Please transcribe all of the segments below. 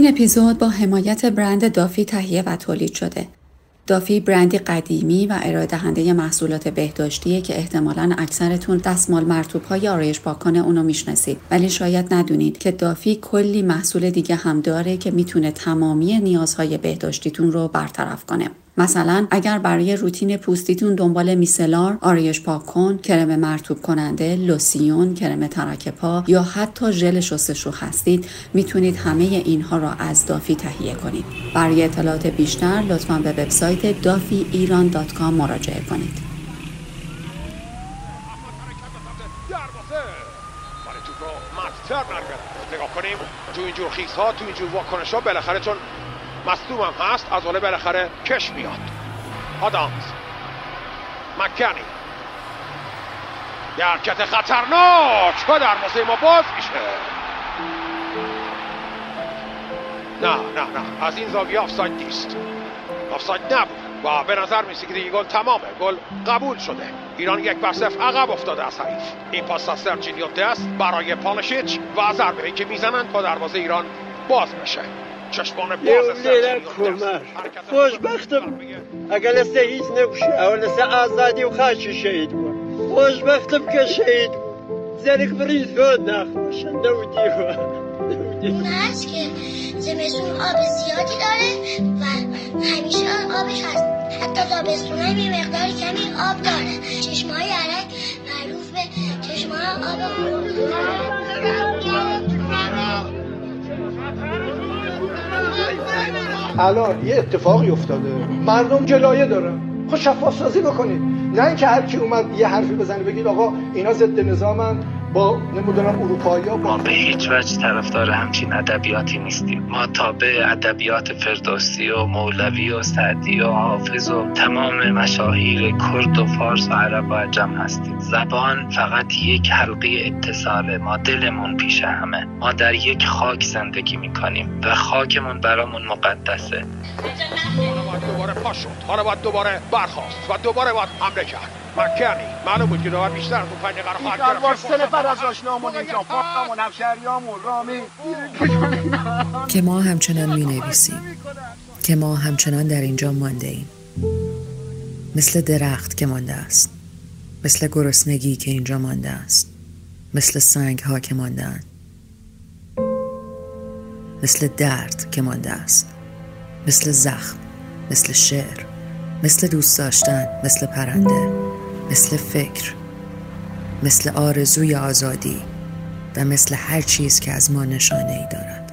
این اپیزود با حمایت برند دافی تهیه و تولید شده. دافی برندی قدیمی و ارائه دهنده محصولات بهداشتیه که احتمالا اکثرتون دستمال مرتوب های آرایش پاکان اونو می‌شناسید ولی شاید ندونید که دافی کلی محصول دیگه هم داره که می‌تونه تمامی نیازهای بهداشتیتون رو برطرف کنه. مثلا اگر برای روتین پوستیتون دنبال میسلار، آرایش پاک کن، کرم مرتوب کننده، لوسیون، کرم ترک پا یا حتی ژل شستشو هستید می‌تونید همه اینها را از دافی تهیه کنید. برای اطلاعات بیشتر لطفا به وبسایت دافی ایران مراجعه کنید. تو اینجور خیز ها تو اینجور واکنش ها بالاخره چون مصدوم هم هست از حاله بالاخره کش میاد. آدامز. مکنی. یه حرکت خطرناک و در ما باز میشه؟ نه نه نه. از این زاویه آفساید نیست. آفساید نبود. و به نظر میسی که دیگه گل تمامه. گل قبول شده. ایران یک بر صفر عقب افتاده از حریف. این پاس از سرجینیو دست برای پالشیچ و ضربه که می‌زنن تا دروازه ایران باز بشه چشمان باز کمر خوشبختم. اگر لسه هیچ نبوشه او لسه آزادی و خاچی شهید بود خوشبختم که شهید زرک بریز خود نخوشه. نودی هست که زمستون آب زیادی داره و همیشه آبش هست. حتی تابستون هم مقدار کمی آب داره. چشمای علک معروف به چشمای آب الان یه اتفاقی افتاده. مردم جلایه دارن. خب شفاف سازی بکنید. نه اینکه هر کی اومد یه حرفی بزنه بگید آقا اینا ضد نظامن. با نمی‌دونم اروپایی ها ما به هیچ وجه طرفدار همچین ادبیاتی نیستیم. ما تابع ادبیات فردوسی و مولوی و سعدی و حافظ و تمام مشاهیر کرد و فارس و عرب و عجم هستیم. زبان فقط یک حلقه اتصاله. ما دلمون پیش همه. ما در یک خاک زندگی می‌کنیم و خاکمون برامون مقدسه. دوباره پا شد حالا باید دوباره برخواست و دوباره باید حمله کرد. مکنی معلوم بود که داور بیشتر تو پنج قرار خواهد گرفت سه نفر از آشنامون اینجا پاکمون همشهریامون رامی. که ما همچنان می نویسیم که ما همچنان در اینجا مانده ایم. مثل درخت که مانده است. مثل گرسنگی که اینجا مانده است. مثل سنگ ها که مانده مثل درد که مانده است. مثل زخم مثل شعر مثل دوست داشتن مثل پرنده. مثل فکر مثل آرزوی آزادی و مثل هر چیز که از ما نشانه ای دارد.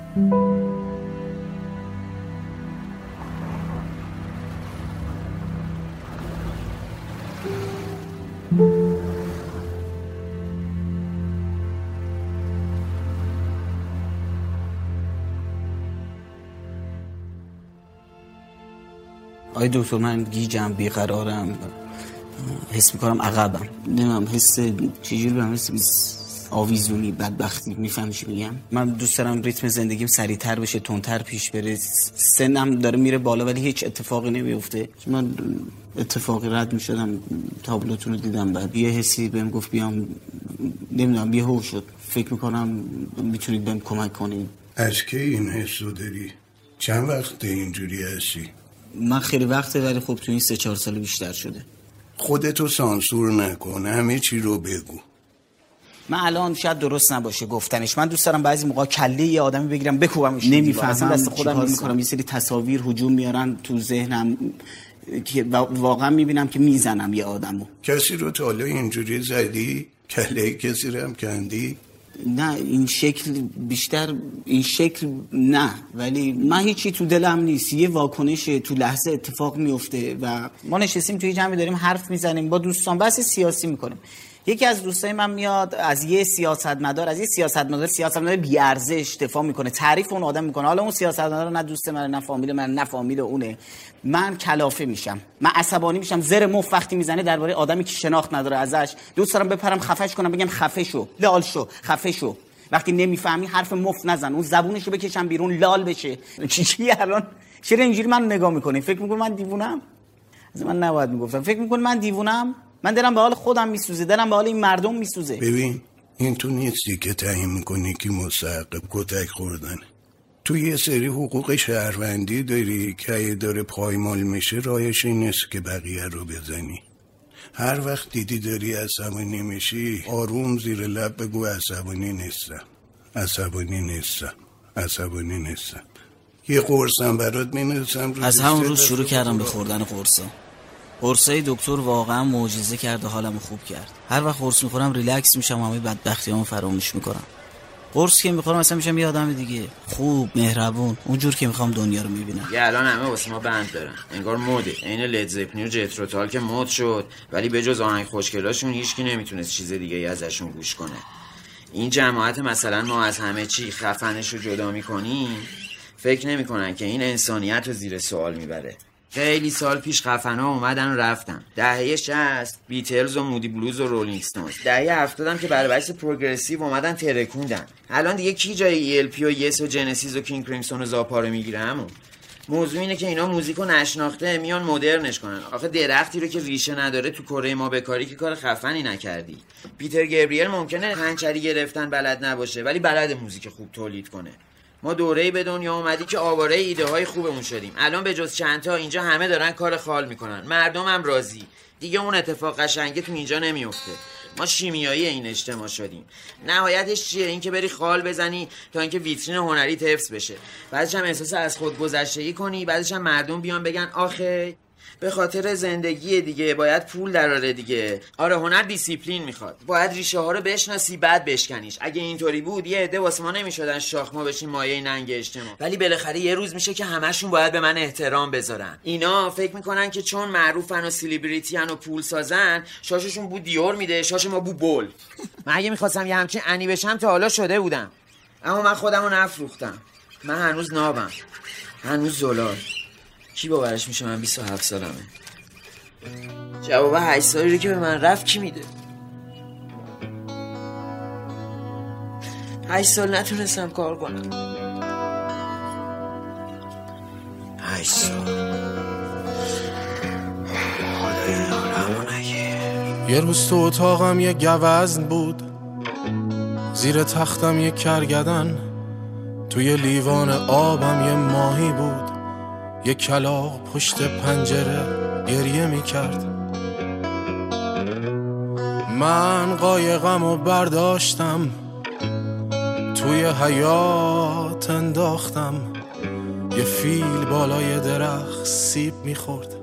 آی دکتر من گیجم بیقرارم. حس می‌کنم عقبم. نمیم حس چجوری به حس آویزونی بدبختی. میفهم چی میگم؟ من دوست دارم ریتم زندگیم سریعتر بشه تندتر پیش بره. سنم داره میره بالا ولی هیچ اتفاقی نمیفته من اتفاقی رد می‌شدم تابلوتون رو دیدم. بعد یه حسی بهم گفت بیام نمی‌دونم یه شد. فکر می‌کنم می‌تونید بهم کمک کنید. از که این حس رو داری؟ چند وقت اینجوری هستی؟ من خیلی وقته ولی خب تو این سه چهار سال بیشتر شده. خودتو سانسور نکن همه چی رو بگو. من الان شاید درست نباشه گفتنش. من دوست دارم بعضی موقع کله یه آدمی بگیرم بکوبمش نمی‌فهمم دست خودم می‌کنم. یه سری تصاویر هجوم میارن تو ذهنم که واقعا می‌بینم که می‌زنم یه آدمو. کسی رو تا اینجوری زدی؟ کله کسی رو هم کندی؟ نه این شکل بیشتر این شکل نه. ولی من هیچی تو دلم نیست. یه واکنش تو لحظه اتفاق میفته و ما نشستیم توی جمعی داریم حرف می‌زنیم با دوستان بحث سیاسی می‌کنیم. یکی از دوستای من میاد از یه سیاستمدار از یه سیاستمدار سیاستمدار بی ارزش دفاع می‌کنه تعریف اون آدم می‌کنه. حالا اون سیاستمدار نه دوست من نه فامیل من نه فامیل اونه. من کلافه میشم. من عصبانی میشم. زر مف وقتی می‌زنه درباره آدمی که شناخت نداره ازش. دوست دارم بپرم خفش کنم بگم خفه شو لال شو خفه شو وقتی نمی‌فهمی حرف مف نزن. اون زبونشو بکشم بیرون لال بشه. چی الان؟ چرا اینجوری من نگاه می‌کنی؟ فکر می‌کنی من دیوونم؟ از من نباید می‌گفتم. فکر می‌کنی من دیوونم؟ من دلم به حال خودم میسوزه دلم به حال این مردم میسوزه. ببین این تو نیستی که تعیین می‌کنی که مستحق کتک خوردن. تو یه سری حقوق شهروندی داری که اگه داره پایمال میشه رایش نیست که بقیه رو بزنی. هر وقت دیدی داری عصبانی میشی آروم زیر لب بگو عصبانی نیستم. عصبانی نیستم. عصبانی نیستم. یه قرصم برات می‌نویسم از همون روز شروع کردم به خوردن قرصا. قرصای دکتر واقعا معجزه کرد و حالمو خوب کرد. هر وقت قرص می‌خورم ریلکس میشم و همه بدبختیامو فراموش می‌کنم. قرص که می‌خورم مثلا میشم یه آدم دیگه. خوب مهربون اونجور که می‌خوام دنیا رو می‌بینم. یه الان همه واسه ما بند دارن. انگار موده عین لید زپنی و جتروتال که مد شد. ولی به جز آهنگ خوشگلاشون هیچکی نمی‌تونست چیز دیگه ازشون گوش کنه. این جماعت مثلا ما از همه چی خفنش رو جدا می‌کنیم؟ فکر نمی‌کنن که این انسانیت رو زیر سوال می‌بره. خیلی سال پیش خفنا اومدن و رفتن. دهه 60 Beatles و Moody Blues و Rolling Stones. دهه 70 که برای بحث progressive اومدن ترکوندن. الان دیگه کی جای ELP و Yes و Genesis و King Crimson و Zappa رو می‌گیره همون موضوع اینه که اینا موزیکو نشناخته میان مدرنش کنن. آخه درختی رو که ریشه نداره تو کره ماه بکاری که کار خفنی نکردی. پیتر گبریل ممکنه هنچری گرفتن بلد نباشه ولی بلد موزیک خوب تولید کنه. ما دوره به دنیا اومدی که آواره ایده های خوبمون شدیم. الان به جز چندتا اینجا همه دارن کار خال می‌کنن. مردم هم راضی. دیگه اون اتفاق قشنگه تو اینجا نمیفته ما شیمیایی این اجتماع شدیم. نهایتش چیه؟ اینکه بری خال بزنی تا اینکه ویترین هنری تفس بشه. بعدش هم احساس از خود گذشتگی کنی. بعدش هم مردم بیان بگن آخه به خاطر زندگی دیگه باید پول دراره دیگه. آره هنر دیسیپلین می‌خواد. باید ریشه ها رو بشناسی بعد بشکنیش. اگه اینطوری بود یه عده واسه ما نمی‌شدن شاخ ما بشیم مایه ننگ اجتماع. ولی بالاخره یه روز میشه که همشون باید به من احترام بذارن. اینا فکر می‌کنن که چون معروفن و سلبریتی و پول سازن شاششون بو Dior میده شاش ما بو بول. من اگه می‌خواستم یه همچین انی بشم تا حالا شده بودم. اما من خودم رو نفروختم. من هنوز نابم. هنوز زلال. کی باورش میشه من 27 سالمه؟ جواب 8 سالی رو که به من رفت کی میده؟ 8 سال نتونستم کار کنم. 8 سال. یه روز تو اتاقم یه گوزن بود. زیر تختم یه کرگدن. توی لیوان آبم یه ماهی بود. یه کلاق پشت پنجره گریه می کرد من قایقم و برداشتم توی حیات انداختم. یه فیل بالای درخت سیب می‌خورد.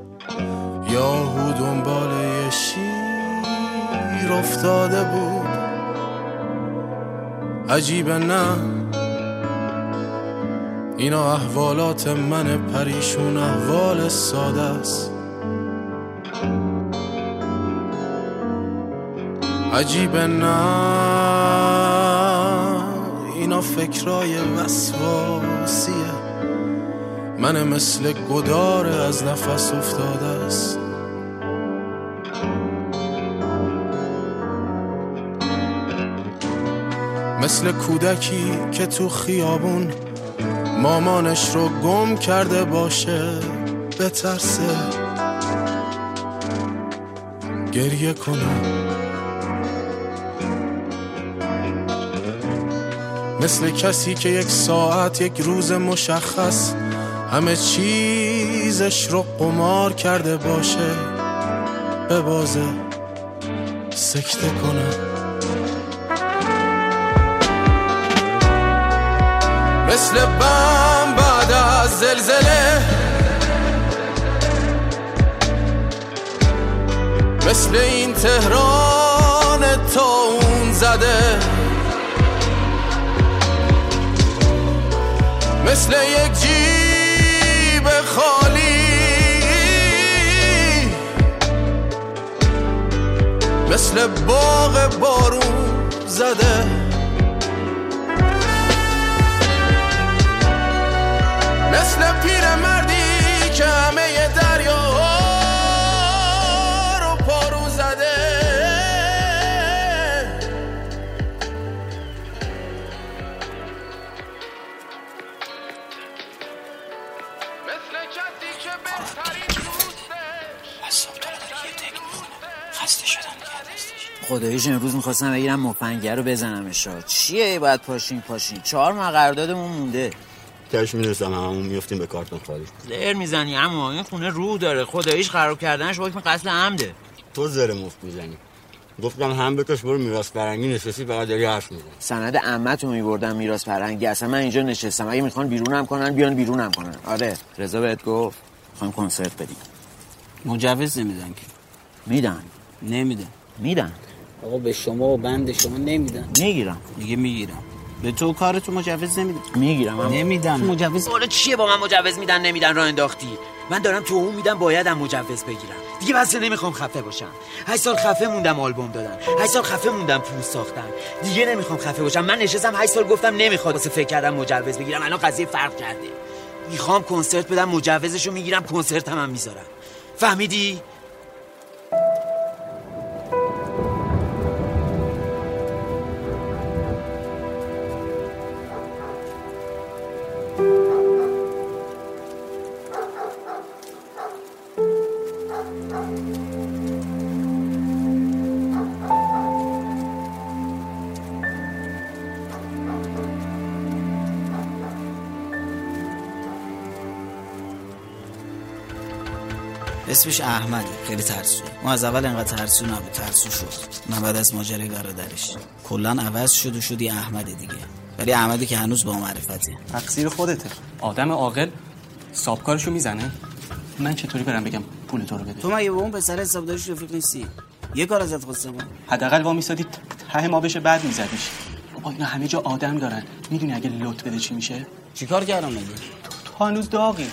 یاهو دنبال یه شیر افتاده بود. عجیبه نه؟ اینا احوالات من پریشون احوال ساده است. عجیبه نه. اینا فکرای وسواسیه. من مثل گدار از نفس افتاده است. مثل کودکی که تو خیابون مامانش رو گم کرده باشه بترسه. گریه کنه مثل کسی که یک ساعت یک روز مشخص همه چیزش رو قمار کرده باشه به بازه سکته کنه مثل بم بعد از زلزله. مثل این تهران تا اون زده. مثل یک جیب خالی. مثل باغ بارون زده. مثل پیر مردی که همه دریا رو پارو زده. مثل کسی که بهترین خسته شدم خداییش امروز می‌خواستم بگیرم مفنگه رو بزنمش چیه؟ باید پاشین پاشین چهار ماه قراردادمون مونده. تاش می‌رسم همون میفتیم به کارتون خالی. زر می‌زنی اما این خونه روح داره. خداییش خراب کردنش حکم قتل عمده. تو زر مفت می‌زنی. گفتم هم بکش برو میراث فرنگی نشستی فقط داری حرف می‌زنی. سند عمتو میبردم میراث فرنگی اصلا من اینجا نشستم. اگه می‌خوان بیرونم کنن بیان بیرونم کنن. آره. رضا بهت گفت. می‌خوام کنسرت بدیم. مجوز نمیدن که. میدن؟ نمیدن. میدن. آقا به شما و بند شما نمیدن. می‌گیرم. دیگه می‌گیرم. به تو کار تو مجوز نمیدن می‌گیرم. نمیدن مجوز حالا چیه با من مجوز میدن نمیدن را انداختی؟ من دارم تو اون میدم بایدم مجوز بگیرم. دیگه بس نمی‌خوام خفه باشم. هشت سال خفه موندم آلبوم دادن هشت سال خفه موندم پوست ساختن دیگه نمی‌خوام خفه باشم. من نشستم هشت سال گفتم نمی‌خواد واسه فکر کردم مجوز بگیرم. الان قضیه فرق کرده. می‌خوام کنسرت بدم مجوزشو می‌گیرم کنسرت هم, هم می‌ذارم. فهمیدی؟ اسمش احمده خیلی ترسوه ما از اول انقدر ترسو نبود. ترسو شد. نه بعد از ماجرای برادرش کلا عوض شد و شدی احمد دیگه. ولی احمدی که هنوز با معرفته. تقصیر خودته. آدم عاقل سابکارشو می‌زنه. من چطوری برم بگم پول تو رو بده؟ تو مگه با اون پسر حسابداریش رفیق نیستی؟ یه کار ازت خواستم. حداقل وا میسادی ته ما بشه بعد میزدیش. بابا اینا همه جا آدم دارن. می‌دونی اگه لط بده چی میشه؟ چیکار کردم مگه؟ تو هنوز داغی.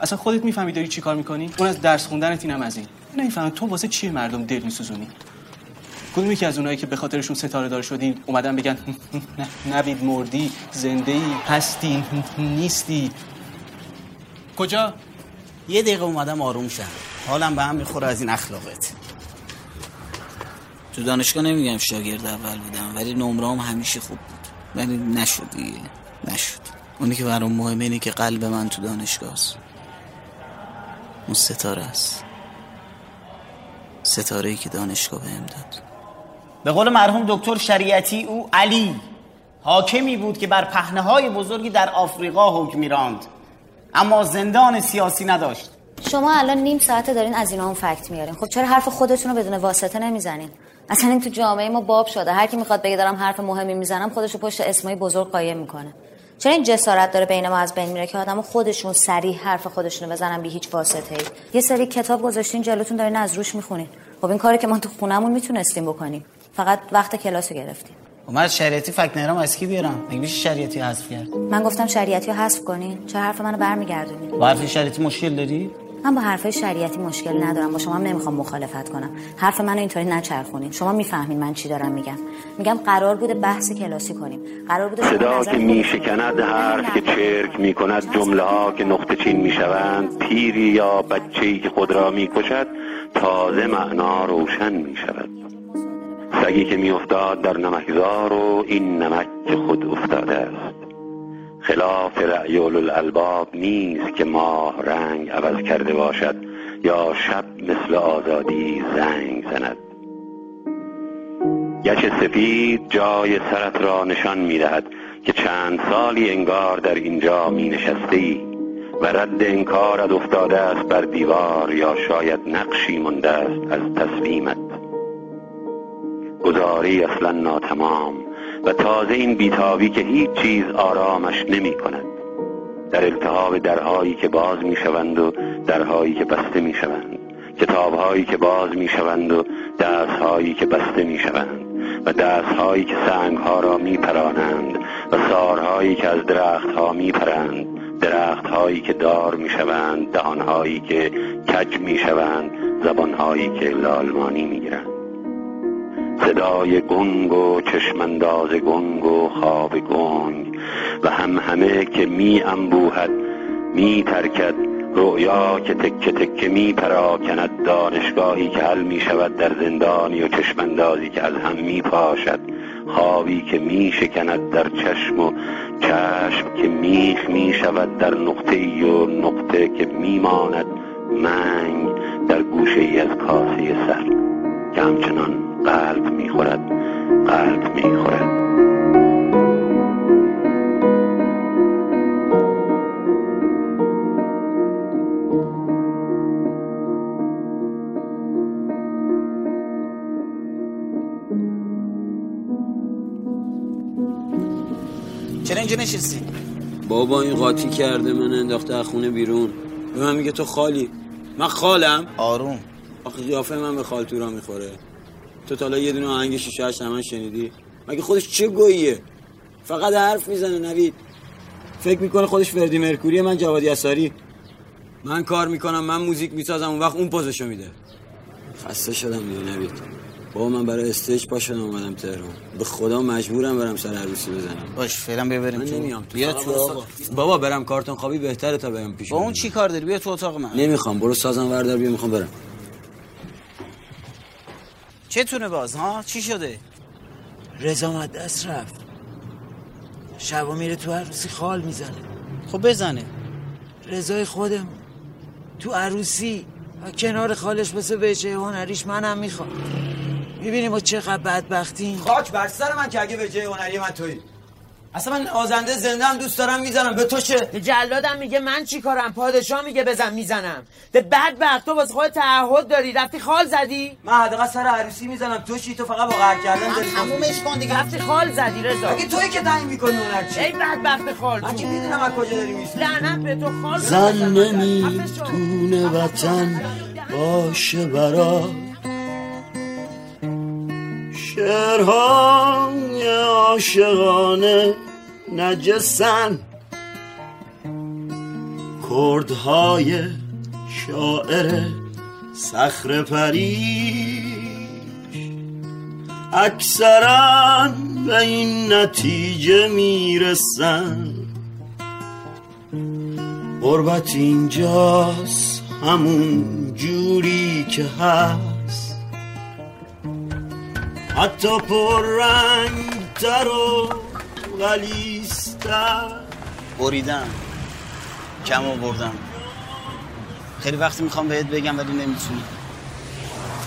اصلا خودت می‌فهمی داری چی کار می‌کنی؟ اون از درس خوندنت اینم از این. نمی‌فهمم تو واسه چیه مردم دل میسوزونی؟ کدوم یکی از اونایی که به خاطرشون ستاره دار شدی اومدن بگن نوید مردی زنده ای هستی نیستی. کجا؟ یه دقیقه اومدم آروم شم. حالم به هم می‌خوره از این اخلاقت تو دانشگاه نمیگم شاگرد اول بودم ولی نمرام همیشه خوب بود. ولی نشد دیگه. نشد. اونی که برام مهمه اینه که قلب من تو دانشگاه است اون ستاره است. ستاره ای که دانشگاه بهم داد. به قول مرحوم دکتر شریعتی او علی حاکمی بود که بر پهنه های بزرگی در آفریقا حکم میراند. اما زندان سیاسی نداشت. شما الان نیم ساعته دارین از اینا اون فکت میارین. خب چرا حرف خودتون رو بدون واسطه نمی‌زنین؟ اصلا این تو جامعه ما باب شده. هر کی می‌خواد بگه دارم حرف مهمی می‌زنم خودشو پشت اسمای بزرگ قایم می‌کنه. چرا این جسارت داره بین ما از بین میره که آدمو خودشون سریع حرف خودشون بزنن بی هیچ واسطه ای یه سری کتاب گذاشتین جلوتون دارین از روش می‌خونین. خب این کاری که ما تو خونمون می‌تونستیم بکنیم. فقط وقت کلاسو گرفتیم. من از شریعتی فکر نرم از کی بیارم؟ مگه میشه شریعتی حذف کرد؟ من گفتم شریعتی رو حذف کنین. چه حرف منو برمیگردونین؟ با حرف شریعتی مشکل داری؟ من با حرفای شریعتی مشکل ندارم. با شما هم نمی‌خوام مخالفت کنم. حرف منو اینطوری نچرخونین شما می‌فهمین من چی دارم میگم. میگم قرار بوده بحث کلاسی کنیم. قرار بوده صدا که میشکند حرف که چرک می‌کند جمله ها که نقطه چین می‌شوند. پیری یا بچه‌ای که خود را می‌کشد تازه معنا روشن می‌شود. سگی که میافتاد در نمکزار و این نمک خود افتاده است. خلاف رأی الالباب نیست که ماه رنگ عوض کرده باشد یا شب مثل آزادی زنگ زند. گچ سفید جای سرت را نشان می‌دهد که چند سالی انگار در اینجا می نشسته ای و رد انکارت افتاده است بر دیوار یا شاید نقشی مونده است از تصمیمت گزاری اصلا ناتمام. و تازه این بیتابی که هیچ چیز آرامش نمی کند. در التهاب درهایی که باز می شوند و درهایی که بسته می شوند. کتابهایی که باز می شوند و دستهایی که بسته می شوند. و دستهایی که سنگها را می پرانند و سارهایی که از درختها می پرند. درختهایی که دار می شوند دهانهایی که کج می شوند زبانهایی که لالمانی می گیرند. صدای گنگ و چشمانداز گنگ و خواب گنگ و هم همه که می انبوهد می ترکد رؤیا که تکه تکه می پراکند دانشگاهی که حل می شود در زندانی و چشماندازی که از هم می پاشد خوابی که می شکند در چشم و چشم که میخ می شود در نقطه و نقطه که می ماند منگ در گوشه ای از کاسه سر. که همچنان قلب می‌خورد. قلب می‌خورد. چرا اینجا نشستی؟ بابا این قاطی کرده من انداخته از خونه بیرون. به من میگه تو خالی. من خالم؟ آروم. آخه قیافه من به خالتورا می‌خوره. تو تالا یه دونه آهنگ شیشه هشت من شنیدی. مگه خودش چه گوییه؟ فقط حرف می‌زنه نوید. فکر می‌کنه خودش فردی مرکوری من جواد یساری. من کار می‌کنم من موزیک می‌سازم اون وقت اون پوزشو میده. خسته شدم دیگه نوید. بابا من برای استیج پا شدم اومدم تهران. به خدا مجبورم برم سر عروسی بزنم. باش فعلا ببریم من نمیام تو بیا تو آقا. بابا برم کارتون خوابی بهتره تا بیام پیش با اون چی کار داری؟ بیا تو اتاق من. نمی‌خوام برو سازم وردار بیا می‌خوام برم. چتونه باز ها؟ چی شده؟ رضا مدست رفت. شبا میره تو عروسی خال می‌زنه. خب بزنه. رضای خودم تو عروسی و کنار خالش مثل وجه هنریش منم می‌خوام. می‌بینیم ما چقدر بدبختیم. خاک بر سر من که اگه به جای هنری من تویی. اصلا من آزنده زنده هم دوست دارم می‌زنم. به تو چه؟ جلادم میگه من چی کارم؟ پادشاه میگه بزن می‌زنم. به بدبخت تو واسه خود تعهد داری. رفتی خال زدی؟ من حداقل سر عروسی می‌زنم. تو چی؟ تو فقط با قهر کردن داری تمومش کن دیگه. رفتی خال زدی رضا. اگه تویی که تعیین می‌کنی هنر چی ای بدبخت خال. من که می‌دونم از کجا داری میسی لعنت به تو خال. زن نمی‌تونه وطن باشه برا. شعرهای عاشقانه نجسن. کردهای شاعر سخر پریش. اکثرا به این نتیجه می‌رسن. غربت اینجاست همون جوری که هست. حتی پر رنگ تر و بریدم. کم آوردم. خیلی وقتی می‌خوام بهت بگم ولی نمی‌تونم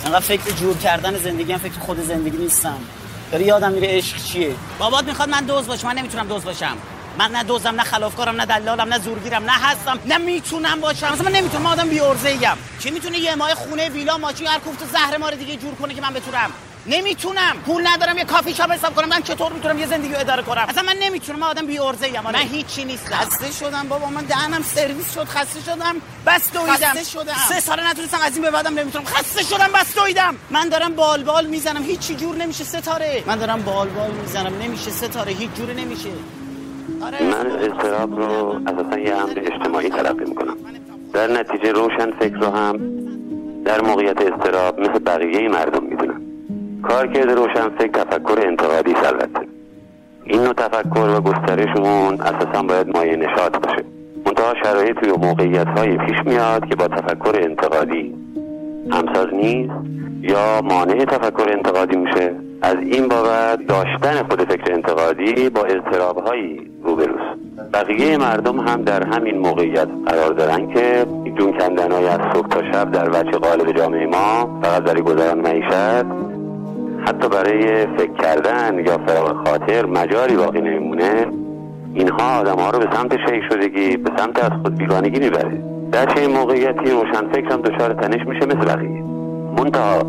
انقدر فکر جور کردن زندگی هم فکر خود زندگی نیستم. داری یادم میره عشق چیه؟ بابات می‌خواد من دوز باشم. من نمی‌تونم دوز باشم. من نه دوزم نه خلافکارم نه دلالم نه زورگیرم نه هستم نه می‌تونم باشم. اصلا من نمی‌تونم آدم بی ارزه کی می‌تونه یه ماه خونه ویلا ماشین هر کوفت زهر مار دیگه جور کنه که من بتونم؟ نمی‌تونم. پول ندارم یه کافی شاپ حساب کنم. من چطور می‌تونم یه زندگی رو اداره کنم؟ اصلا من نمی‌تونم. من آدم بی ارزه ام من هیچی نیستم. خسته شدم بابا. من دهنم سرویس شد. خسته شدم. بس دویدم. خسته شدم. سه سال نتونستم از این به بعدم نمی‌تونم. خسته شدم. بس دویدم. من دارم بال بال می‌زنم. هیچی جور نمیشه. ستاره. من دارم بال بال می‌زنم. نمیشه ستاره. هیچ جوری نمیشه. من استراب رو اساسا یه امر اجتماعی تلقی می‌کنم. در نتیجه روشن فکر رو هم در موقعیت استراب مثل بقیه مردم می‌دونم کارکرد روشن فکر تفکر انتقادی است البته این نوع تفکر و گسترش اون اساسا باید مایه نشاط باشه. منتها شرایطی و موقعیت هایی پیش میاد که با تفکر انتقادی همساز نیست یا مانع تفکر انتقادی میشه. از این بابت داشتن خود فکر انتقادی با اضطراب هایی روبروست. بقیه مردم هم در همین موقعیت قرار دارن که جون کندن از صبح تا شب در وجه قالب جامعه ما فقط برای گذران معیشت حتی برای فکر کردن یا فراغ خاطر مجاری باقی نمیمونه. اینها آدم ها رو به سمت شیع شدگی به سمت از خود بیگانگی می‌بره. در چه موقعیتی روشن فکر هم دچار تنش میشه مثل بقیه. منتها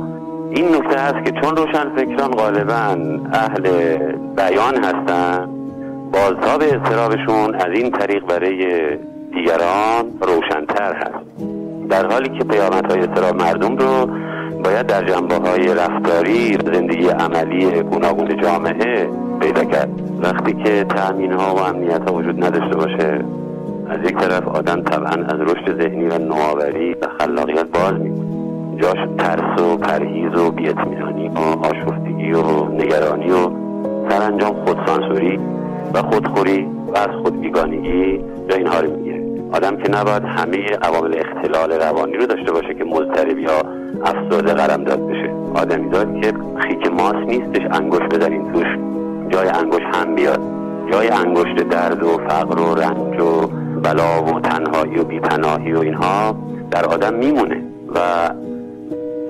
این نکته هست که چون روشن فکران غالبا اهل بیان هستن بازتاب اضطرابشون از این طریق برای دیگران روشنتر هست. در حالی که پیامدهای اضطراب مردم رو باید در جنبه های رفتاری زندگی عملی گوناگون جامعه پیدا کرد. وقتی که تأمین ها و امنیت ها وجود نداشته باشه از یک طرف آدم طبعا از رشد ذهنی و نوآوری و خلاقیت باز میمونه. جاش ترس و پرهیز و بیاطمینانی و آشفتگی و نگرانی و سرانجام خودسانسوری و خودخوری و از خود بیگانگی جا اینها رو آدم که نباید همه عوامل اختلال روانی رو داشته باشه که مضطرب یا افسرده قلم داد بشه. آدمی داد که خیک ماس نیستش انگوش بزنین توش. جای انگوش هم بیاد. جای انگشت درد و فقر و رنج و بلا و تنهایی و بیپناهی و اینها در آدم میمونه. و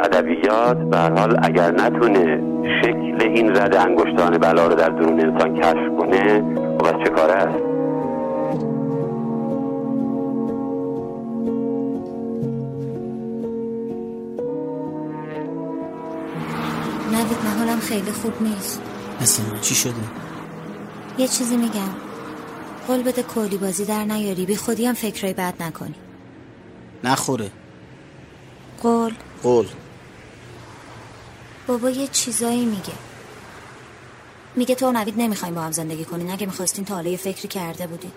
ادبیات به حال اگر نتونه شکل این رد انگشتان بلا رو در درون انسان کشف کنه خب از چه کاره است؟ نوید من حالم خیلی خوب نیست. مثل من چی شده؟ یه چیزی میگم. قول بده کلی بازی در نیاری. بی خودی هم فکرای بد نکنی. نخوره. قول. قول. بابا یه چیزایی میگه. میگه تو و نوید نمی‌خوایم با هم زندگی کنین اگه می‌خواستین تا حالا یه فکری کرده بودین.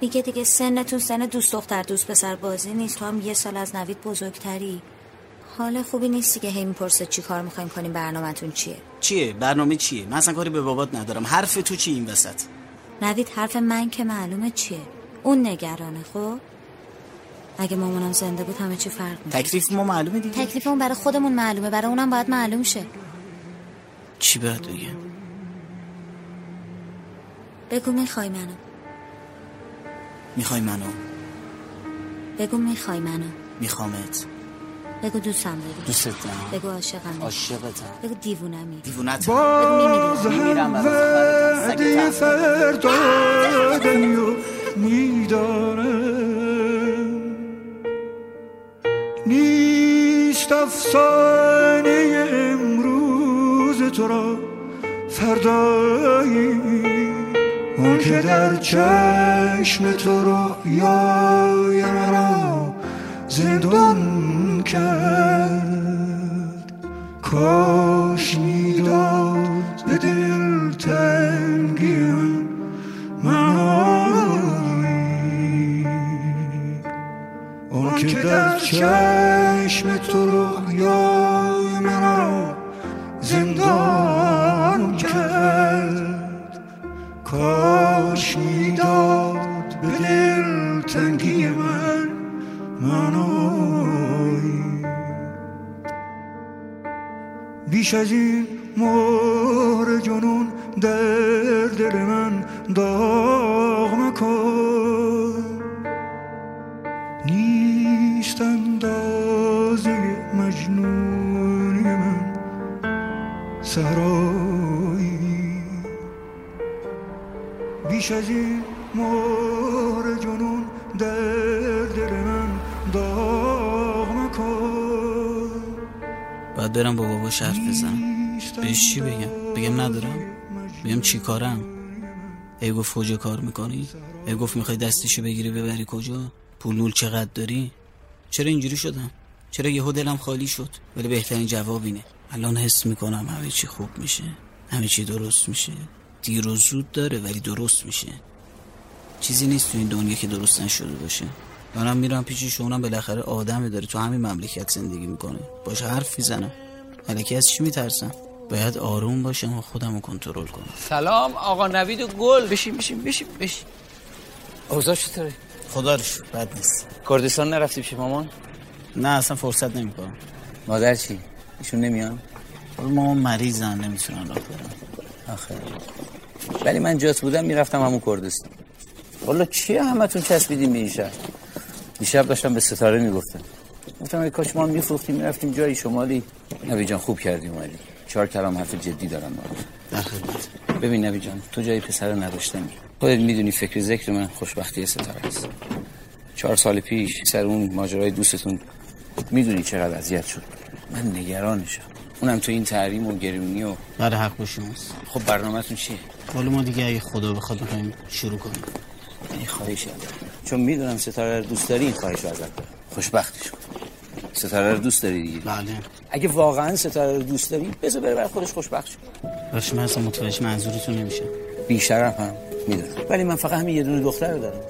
میگه دیگه سنتون سن دوست دختر دوست پسر بازی نیست. تو هم یه سال از نوید بزرگتری. حال خوبی نیستی که هی می‌پرسه چی کار می‌خوایم کنیم برنامهتون چیه؟ چیه؟ برنامه چیه؟ من اصلا کاری به بابات ندارم. حرف تو چی این وسط؟ نوید حرف من که معلومه چیه؟ اون نگرانه خب؟ اگه مامانم زنده بود همه چی فرق می‌کرد. تکلیف ما معلومه دیگه. تکلیف اون برای خودمون معلومه. برای اونم باید معلوم شه. چی باید بگم بگو می‌خوای منو. می‌خوای منو؟ بگو می‌خوای منو. میخوامت. بگو دوستم داری دوست دارم بگو عاشقم. عاشقتم. بگو دیوونمی دیوونت باز هم وعده فردادنی و می‌دانم نیست افسانه امروز تو را فردایی. اون که در چشم تو رویای مرا زندان کرد. کاش می‌داد به دل تنگی من معنایی اون که در چشم تو رویای بیش از این مهر جنون در دل من داغ مکن. نیست اندازه مجنونی من سهرایی بیش از این مهر جنون در باید برم با بابا حرف بزنم. بهش چی بگم؟ بگم ندارم؟ بگم چی کارم؟ ای گفت کجا کار می‌کنی؟ ای گفت می‌خوای دستشو بگیری ببری کجا؟ پول نول چقدر داری؟ چرا اینجوری شدم؟ چرا یهو دلم خالی شد؟ ولی بهترین جواب اینه. الان حس می‌کنم همه چی خوب میشه. همه چی درست میشه. دیر و زود داره ولی درست میشه. چیزی نیست تو این دنیا که درست نشده باشه. دارم میرم پیشش اونم بالاخره آدمی داره. تو همین مملکت زندگی می‌کنه. باش حرف می‌زنم. ملکی از چی میترسم؟ باید آروم باشم و خودم رو کنترل کنم. سلام آقا نوید و گل. بشین بشین بشین بشین. اوضاع چطوره؟ خدا رو شکر بد نیست. کردستان نرفتی پیش مامان؟ نه اصلا فرصت نمی‌کنم. مادر چی؟ ایشون نمیان؟ مامان مریضن نمی‌تونن راه برن. آخه. ولی من جات بودم می‌رفتم همون کردستان. والا چیه همتون چسبیدیم به این شهر؟ دیشب داشتم به ستاره می‌گفتم گفتم ای کاش ما میفروختیم می‌رفتیم جایی شمالی. نبی جان خوب کردی اومدی. چهار کلام حرف جدی دارم با ببین نبی جان تو جای پسر رو نداشتنی. خودت می‌دونی فکر ذکر من خوشبختی ستاره است. چهار سال پیش سر اون ماجرای دوستتون می‌دونی چقدر اذیت شد. من نگرانشم. اونم تو این تحریم و گرونی و برای حق با شماست خب برنامهتون چیه؟ والا ما دیگه اگه خدا بخواد می‌خوایم شروع کنیم. این خواهش چون می‌دونم ستاره رو دوست داری این خواهش رو ازت دارم. خوشبختش کن ستاره رو دوست داری دیگه؟ بله. اگه واقعا ستاره رو دوست داری بذار بره برای خودش خوشبخت شه. باشه من اصلا متوجه منظورتون نمیشه بیشرف هم می‌دونم. ولی من فقط همین یه دونه دختر رو دارم.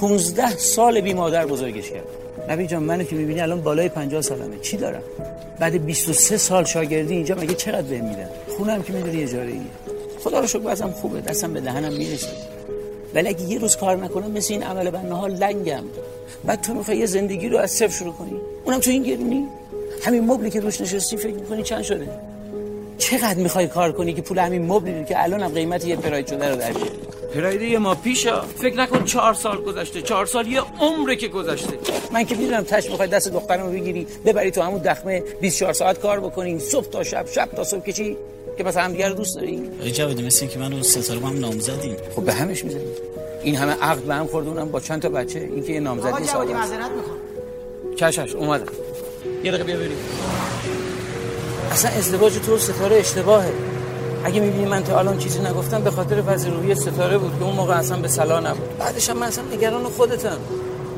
15 سال بی مادر بزرگش کردم. نبی جان منو که می‌بینی الان بالای 50 سالمه. چی دارم؟ بعد 23 سال شاگردی اینجا مگه چقدر بهم میدن؟ خونم که می‌دونی اجاره ایه خدا رو شکر بازم خوبه. دستم به دهنم می‌رسه. ولی اگه یه روز کار نکنم مثل این عمل بنده ها لنگم. بعد تو می‌خوای یه زندگی رو از صفر شروع کنی. اونم تو این گرونی؟ همین مبلی که روش نشستی فکر می‌کنی چند شده؟ چقدر می‌خوای کار کنی که پول همین مبلی رو که الان هم قیمت یه پراید شده رو در پراید یه ما پیشا فکر نکن چهار سال گذشته. چهار سال یه عمره که گذشته. من که می‌دونم تش می‌خوای دست دخترمو بگیری ببری تو همون دخمه 24 ساعت کار بکنین صبح تا شب شب تا صبح کشی که مثلا هم دیگه رو دوست داری ای جوادی مثل این که من و ستاره با هم نامزدیم خب به همش می‌زنی این همه عقد به هم خورده اونم با چند تا بچه. این که یه نامزدی آقا جوادی. معذرت می‌خوام. کشش اومدم. یه دقیقه بیا بریم. اصلا ازدواج تو ستاره اشتباهه. اگه می‌بینی من تا الان چیزی نگفتم به خاطر پذیروی ستاره بود که اون موقع اصلا به صلاح نبود. بعدش هم من اصلا نگران خودتم.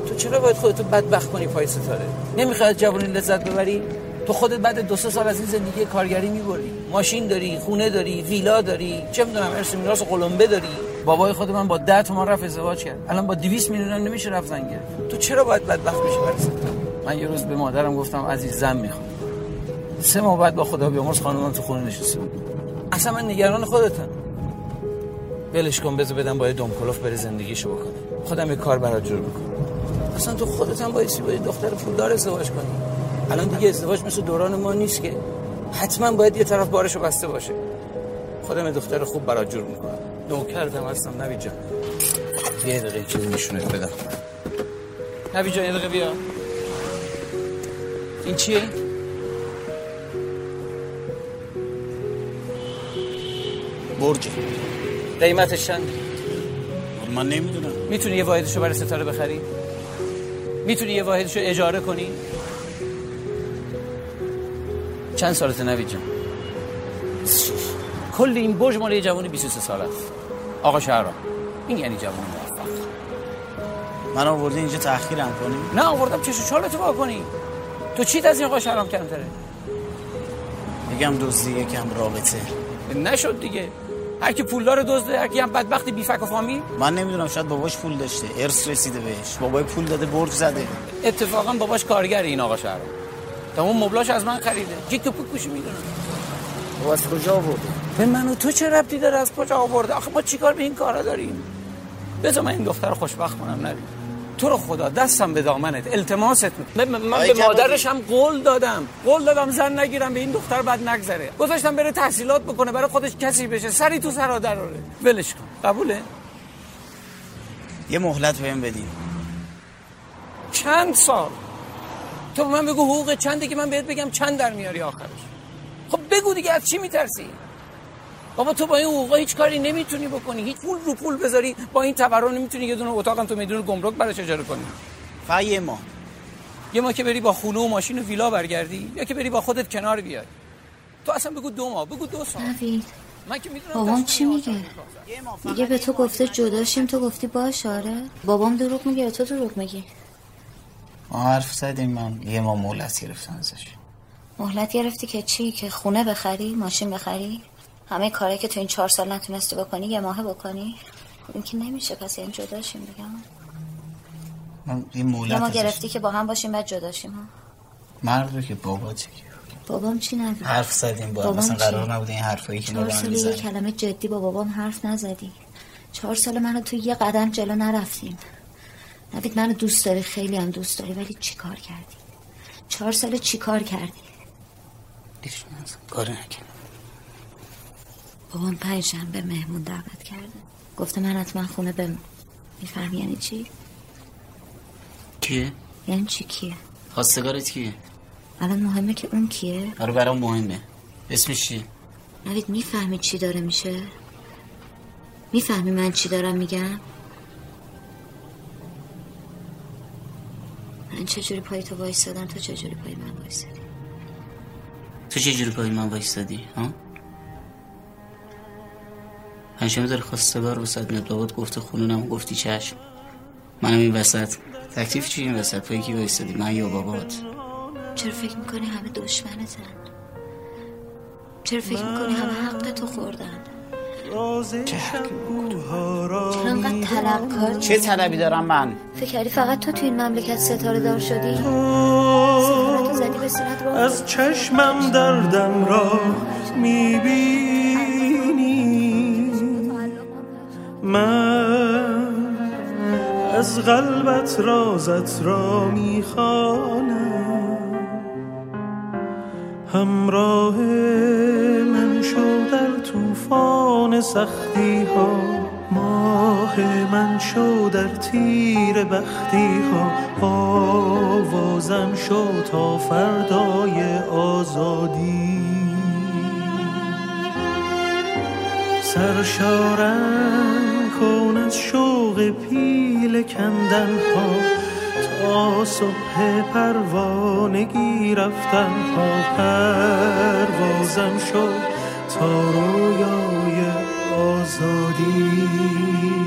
تو چرا باید خودتو بدبخت کنی پای ستاره؟ نمی‌خواد جوانی لذت ببری؟ تو خودت بعد دو سه سال از این زندگی کارگری می‌بری ماشین داری خونه داری ویلا داری چه می‌دونم ارث میراث قلمبه داری. بابای خود من با 10 تومن رفت ازدواج کرد. الان با 200 میلیون نمیشه رفت زن گرفت. تو چرا باید بدبخت بشی برای من یه روز به مادرم گفتم عزیز زن می‌خوام. سه ماه بعد با خدا بیامرز خانومم تو خونه نشسته بود. اصلا من نگران خودتم. ولش کن بذار بدم باید دم کلوف بره زندگیشو بکنه. خودم یه کار برات جور بکنم. اصلا تو خودت هم بایستی با یه دختر پولدار ازدواج کنی. الان دیگه ازدواج مثل دوران ما نیست که حتما باید یه طرف بارشو بسته باشه خودم دختر خوب برات جور می‌کنم نوکرتم هستم نبی جان یه دقیقه چیزی نشونت بدم نبی جان یه دقیقه بیا این چیه؟ برج قیمتش چند؟ من نمی‌دونم می‌تونی یه واحدشو برای ستاره بخری؟ می‌تونی یه واحدشو اجاره کنی؟ چند سالته نوید جان؟ کل این برج مال یه جوان 23 سال است. آقا شهرام این یعنی جوان موفق. من آوردی اینجا تأخیرم کنی؟ نه آوردم. چشو چالتو با کنی. تو چیت از این آقا شهرام کمتره؟ میگم دزدی یکم رابطه. نشد دیگه. هر کی پولدار دزده هر کی هم بدبختی بیفک و فامیل من نمی‌دونم شاید باباش پول داشته. ارث رسیده بهش. بابای پول داده برج زده. اتفاقا باباش کارگر این آقا شهرام. تمام مبلاش از من خریده. جیک تو پوشی می‌دونه و از کجا آورده به من و تو چه ربطی داره؟ از کجا آورده؟ آخه ما چیکار به این کارا داریم؟ بذار من این دختر خوشبخت کنم نبی تو رو خدا دستم به دامنت التماست. من, من به مادرش هم قول دادم. قول دادم زن نگیرم به این دختر بعد نگذره. گذاشتم بره تحصیلات بکنه برای خودش کسی بشه. سری تو سرا دراره ولش کن. قبوله؟ یه مهلت بهم بدین چند سال؟ تو به من بگو حقوق چنده که من بهت بگم چند در میاری آخرش. خب بگو دیگه از چی میترسی؟ بابا تو با این حقوقا هیچ کاری نمی‌تونی بکنی. هیچ پول رو پول بذاری با این تورم نمی‌تونی یه دونه اتاقم تو میدون گمرک براش اجاره کنی. فقط یه ماه یه ماه که بری با خونه و ماشین و ویلا برگردی یا که بری با خودت کنار بیای. تو اصلا بگو دو ماه بگو دو سال. نوید من که می‌دونم بابام چی میگه؟ میگه به تو گفته جداشیم تو گفتی باش آره. بابام دروغ میگه یا تو دروغ میگی ما حرف زدیم من یه ماه مهلت گرفتم ازش. مهلت گرفتی که چی؟ که خونه بخری؟ ماشین بخری؟ همه کاری که تو این چهار سال نتونستی بکنی یه ماه بکنی؟ خب این که نمیشه پس یعنی جداشیم دیگه. من یه مهلت ما گرفتی که با هم باشیم بعد جداشیم ها؟ مرد که بابا چی بابام چی نگه حرف زدیم با مثلا؟ قرار نبوده این حرفایی که ما هم سال یه. کلمه جدی با بابام حرف نزدی. چهار سال منو تو یه قدم جلو نرفتیم. نوید منو دوست داری خیلی هم دوست داری ولی چی کار کردی چهار سال چی کار کردی کاری نکرد بابام پنج شنبه مهمون دعوت کرده گفته من حتما خونه بمون می‌فهمی یعنی چی؟ کیه؟ یعنی چی کیه؟ خواستگارت کیه؟ الان مهمه که اون کیه؟ آره برام مهمه اسمش چیه؟ نوید می‌فهمی چی داره میشه؟ می‌فهمی من چی دارم میگم؟ من چجوری پای تو وایستادم تو چجوری پای من وایستادی تو چه جوری پای من وایستادی ها؟ پنجشنبه داره خواستگار وسط میاد. بابات گفته خونونم گفتی چشم. منم این وسط. تکلیف چی این وسط؟ پای کی وایستادی من یا بابات؟ چرا فکر می‌کنی همه دشمنتن؟ چرا فکر می‌کنی همه حق تو خوردن؟ چرا انقدر طلبکار چه طلبی دارم من؟ فکر کردی فقط تو تو این مملکت ستاره دار شدی؟ تو زدی به سینت رو از چشمم دردم را می‌بینی. من از قلبت رازت را می‌خوانم. همراه من شو در طوفان سختی ها ماه من شو در تیر بختی ها آوازم شو تا فردای آزادی. سرشارم کن از شوق پیل کندن ها تا صبح پروانگی رفتن ها پروازم شد تا رویای آزادی.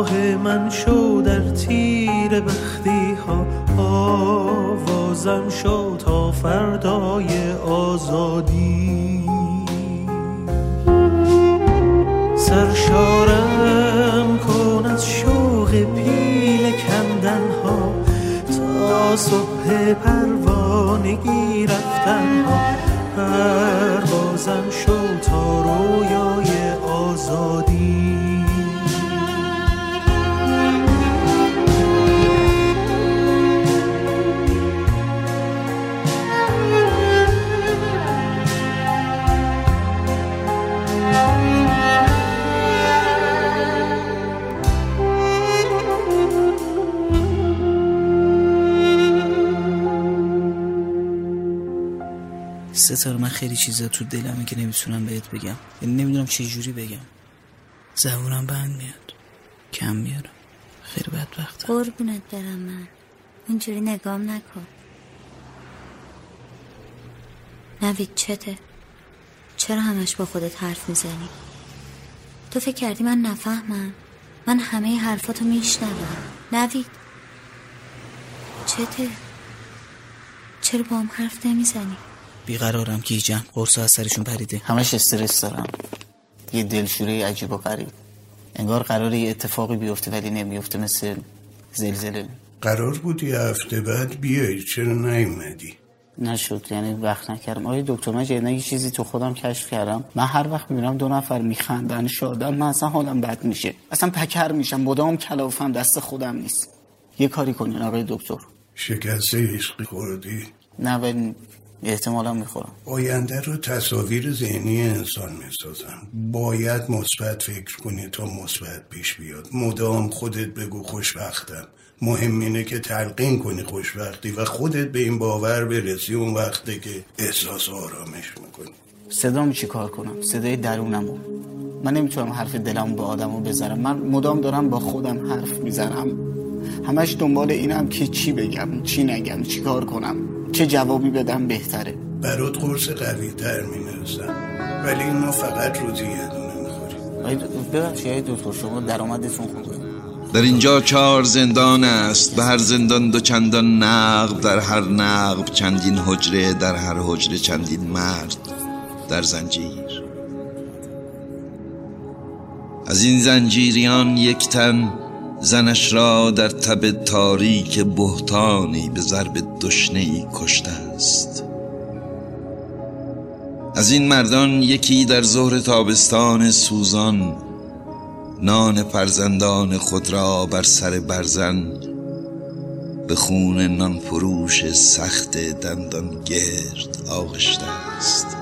ماه من شو در تیر بختی ها آوازم شو تا فردای آزادی. سرشارم کن از شوق پیل کندن ها تا صبح پروانگی رفتن ها پروازم شو تا رویای آزادی. ستاره من خیلی چیزا تو دلمه که نمی‌تونم بهت بگم. یعنی نمی‌دونم چه جوری بگم. زبونم بند میاد. کم میارم خیلی بدبختم قربونت برم من. اینجوری نگام نکن. نوید چته؟ چرا همش با خودت حرف می‌زنی؟ تو فکر کردی من نفهمم. من همه حرفاتو میشنوم. نوید. چته؟ چرا با هم حرف نمی‌زنی؟ بیقرارم گیجم قرص از سرشون پریده. همش استرس دارم. یه دلشوره عجیب و غریب. انگار قراره یه اتفاقی بیفته ولی نمیفته مثل زلزله. قرار بود یه هفته بعد بیای چرا نیومدی؟ نشد یعنی وقت نکردم. آیا دکتر من جدیدن یه چیزی تو خودم کشف کردم. من هر وقت میرم دو نفر میخندن شادم من اصلا حالم بد میشه. اصلا پکر میشم مدام کلافم دست خودم نیست. یه کاری کنین آقای دکتر. شکسته عشقی خوردی؟ نه ولی احتمالا می‌خورم. آینده رو تصاویر ذهنی انسان می‌سازن باید مثبت فکر کنی تا مثبت پیش بیاد. مدام خودت بگو خوشبختم. مهم اینه که تلقین کنی خوشبختی و خودت به این باور برسی اون وقته که احساس آرامش می‌کنی. صدام چی کار کنم؟ صدای درونمو. من نمی‌تونم حرف دلمو به آدمو بذارم. من مدام دارم با خودم حرف می‌زنم. همش دنبال اینم که چی بگم چی نگم چی کار کنم. چه جوابی بدم بهتره؟ برات قرص قوی تر مینرسم ولی اینو فقط روزی یه دونه می‌خوری ببخشید دکتر شما درآمدتون خوبه در اینجا چهار زندان است. به هر زندان دو چندان نقب در هر نقب چندین حجره در هر حجره چندین مرد. در زنجیر. از این زنجیریان یک تن زنش را در تب تاریک بهتانی به ضرب دشنه ای کشته است. از این مردان یکی در ظهر تابستان سوزان نان فرزندان خود را بر سر برزن به خون نان فروش سخت دندان گرد آغشته است.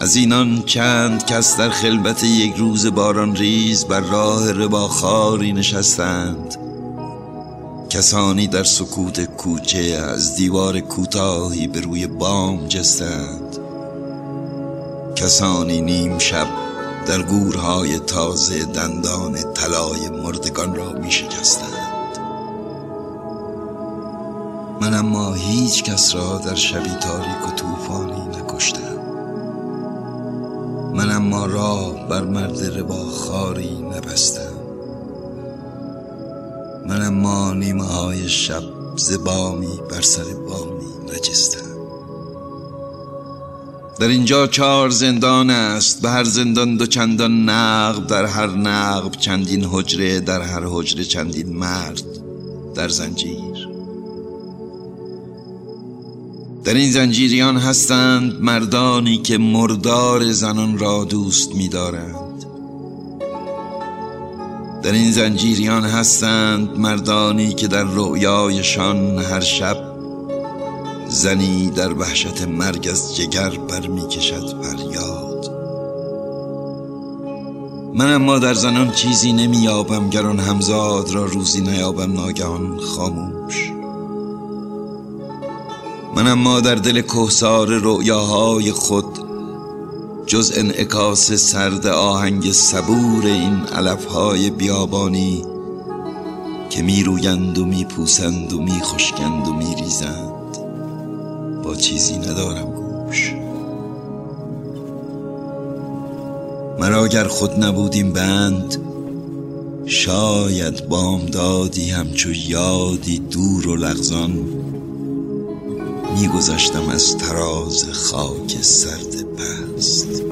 از اینان چند کس در خلبت یک روز باران ریز بر راه رباخاری نشستند. کسانی در سکوت کوچه از دیوار کوتاهی به روی بام جستند. کسانی نیم شب در گورهای تازه دندان طلای مردگان را می شکستند. من اما هیچ کس را در شبی تاریک و طوفانی نکشتم. من اما راه بر مرد رباخاری نبستم من اما نیمه های شب زبامی بر سر بامی نجستم در اینجا چهار زندان است به هر زندان دو چندان نقب در هر نقب چندین حجره در هر حجره چندین مرد. در زنجیر در این زنجیریان هستند مردانی که مردار زنان را دوست می‌دارند. در این زنجیریان هستند مردانی که در رؤیایشان هر شب زنی در وحشت مرگ از جگر برمیکشد فریاد. من اما در زنان چیزی نمییابم گر آن همزاد را روزی نیابم ناگهان خاموش. من اما در دل کهسار رؤیاهای خود جز انعکاس سرد آهنگ صبور این علفهای بیابانی که می رویند و می پوسند و می خشکند و می ریزند با چیزی ندارم گوش. مرا اگر خود نبودیم بند شاید بامدادی همچو یادی دور و لغزان میگذشتم از تراز خاک سرد پست.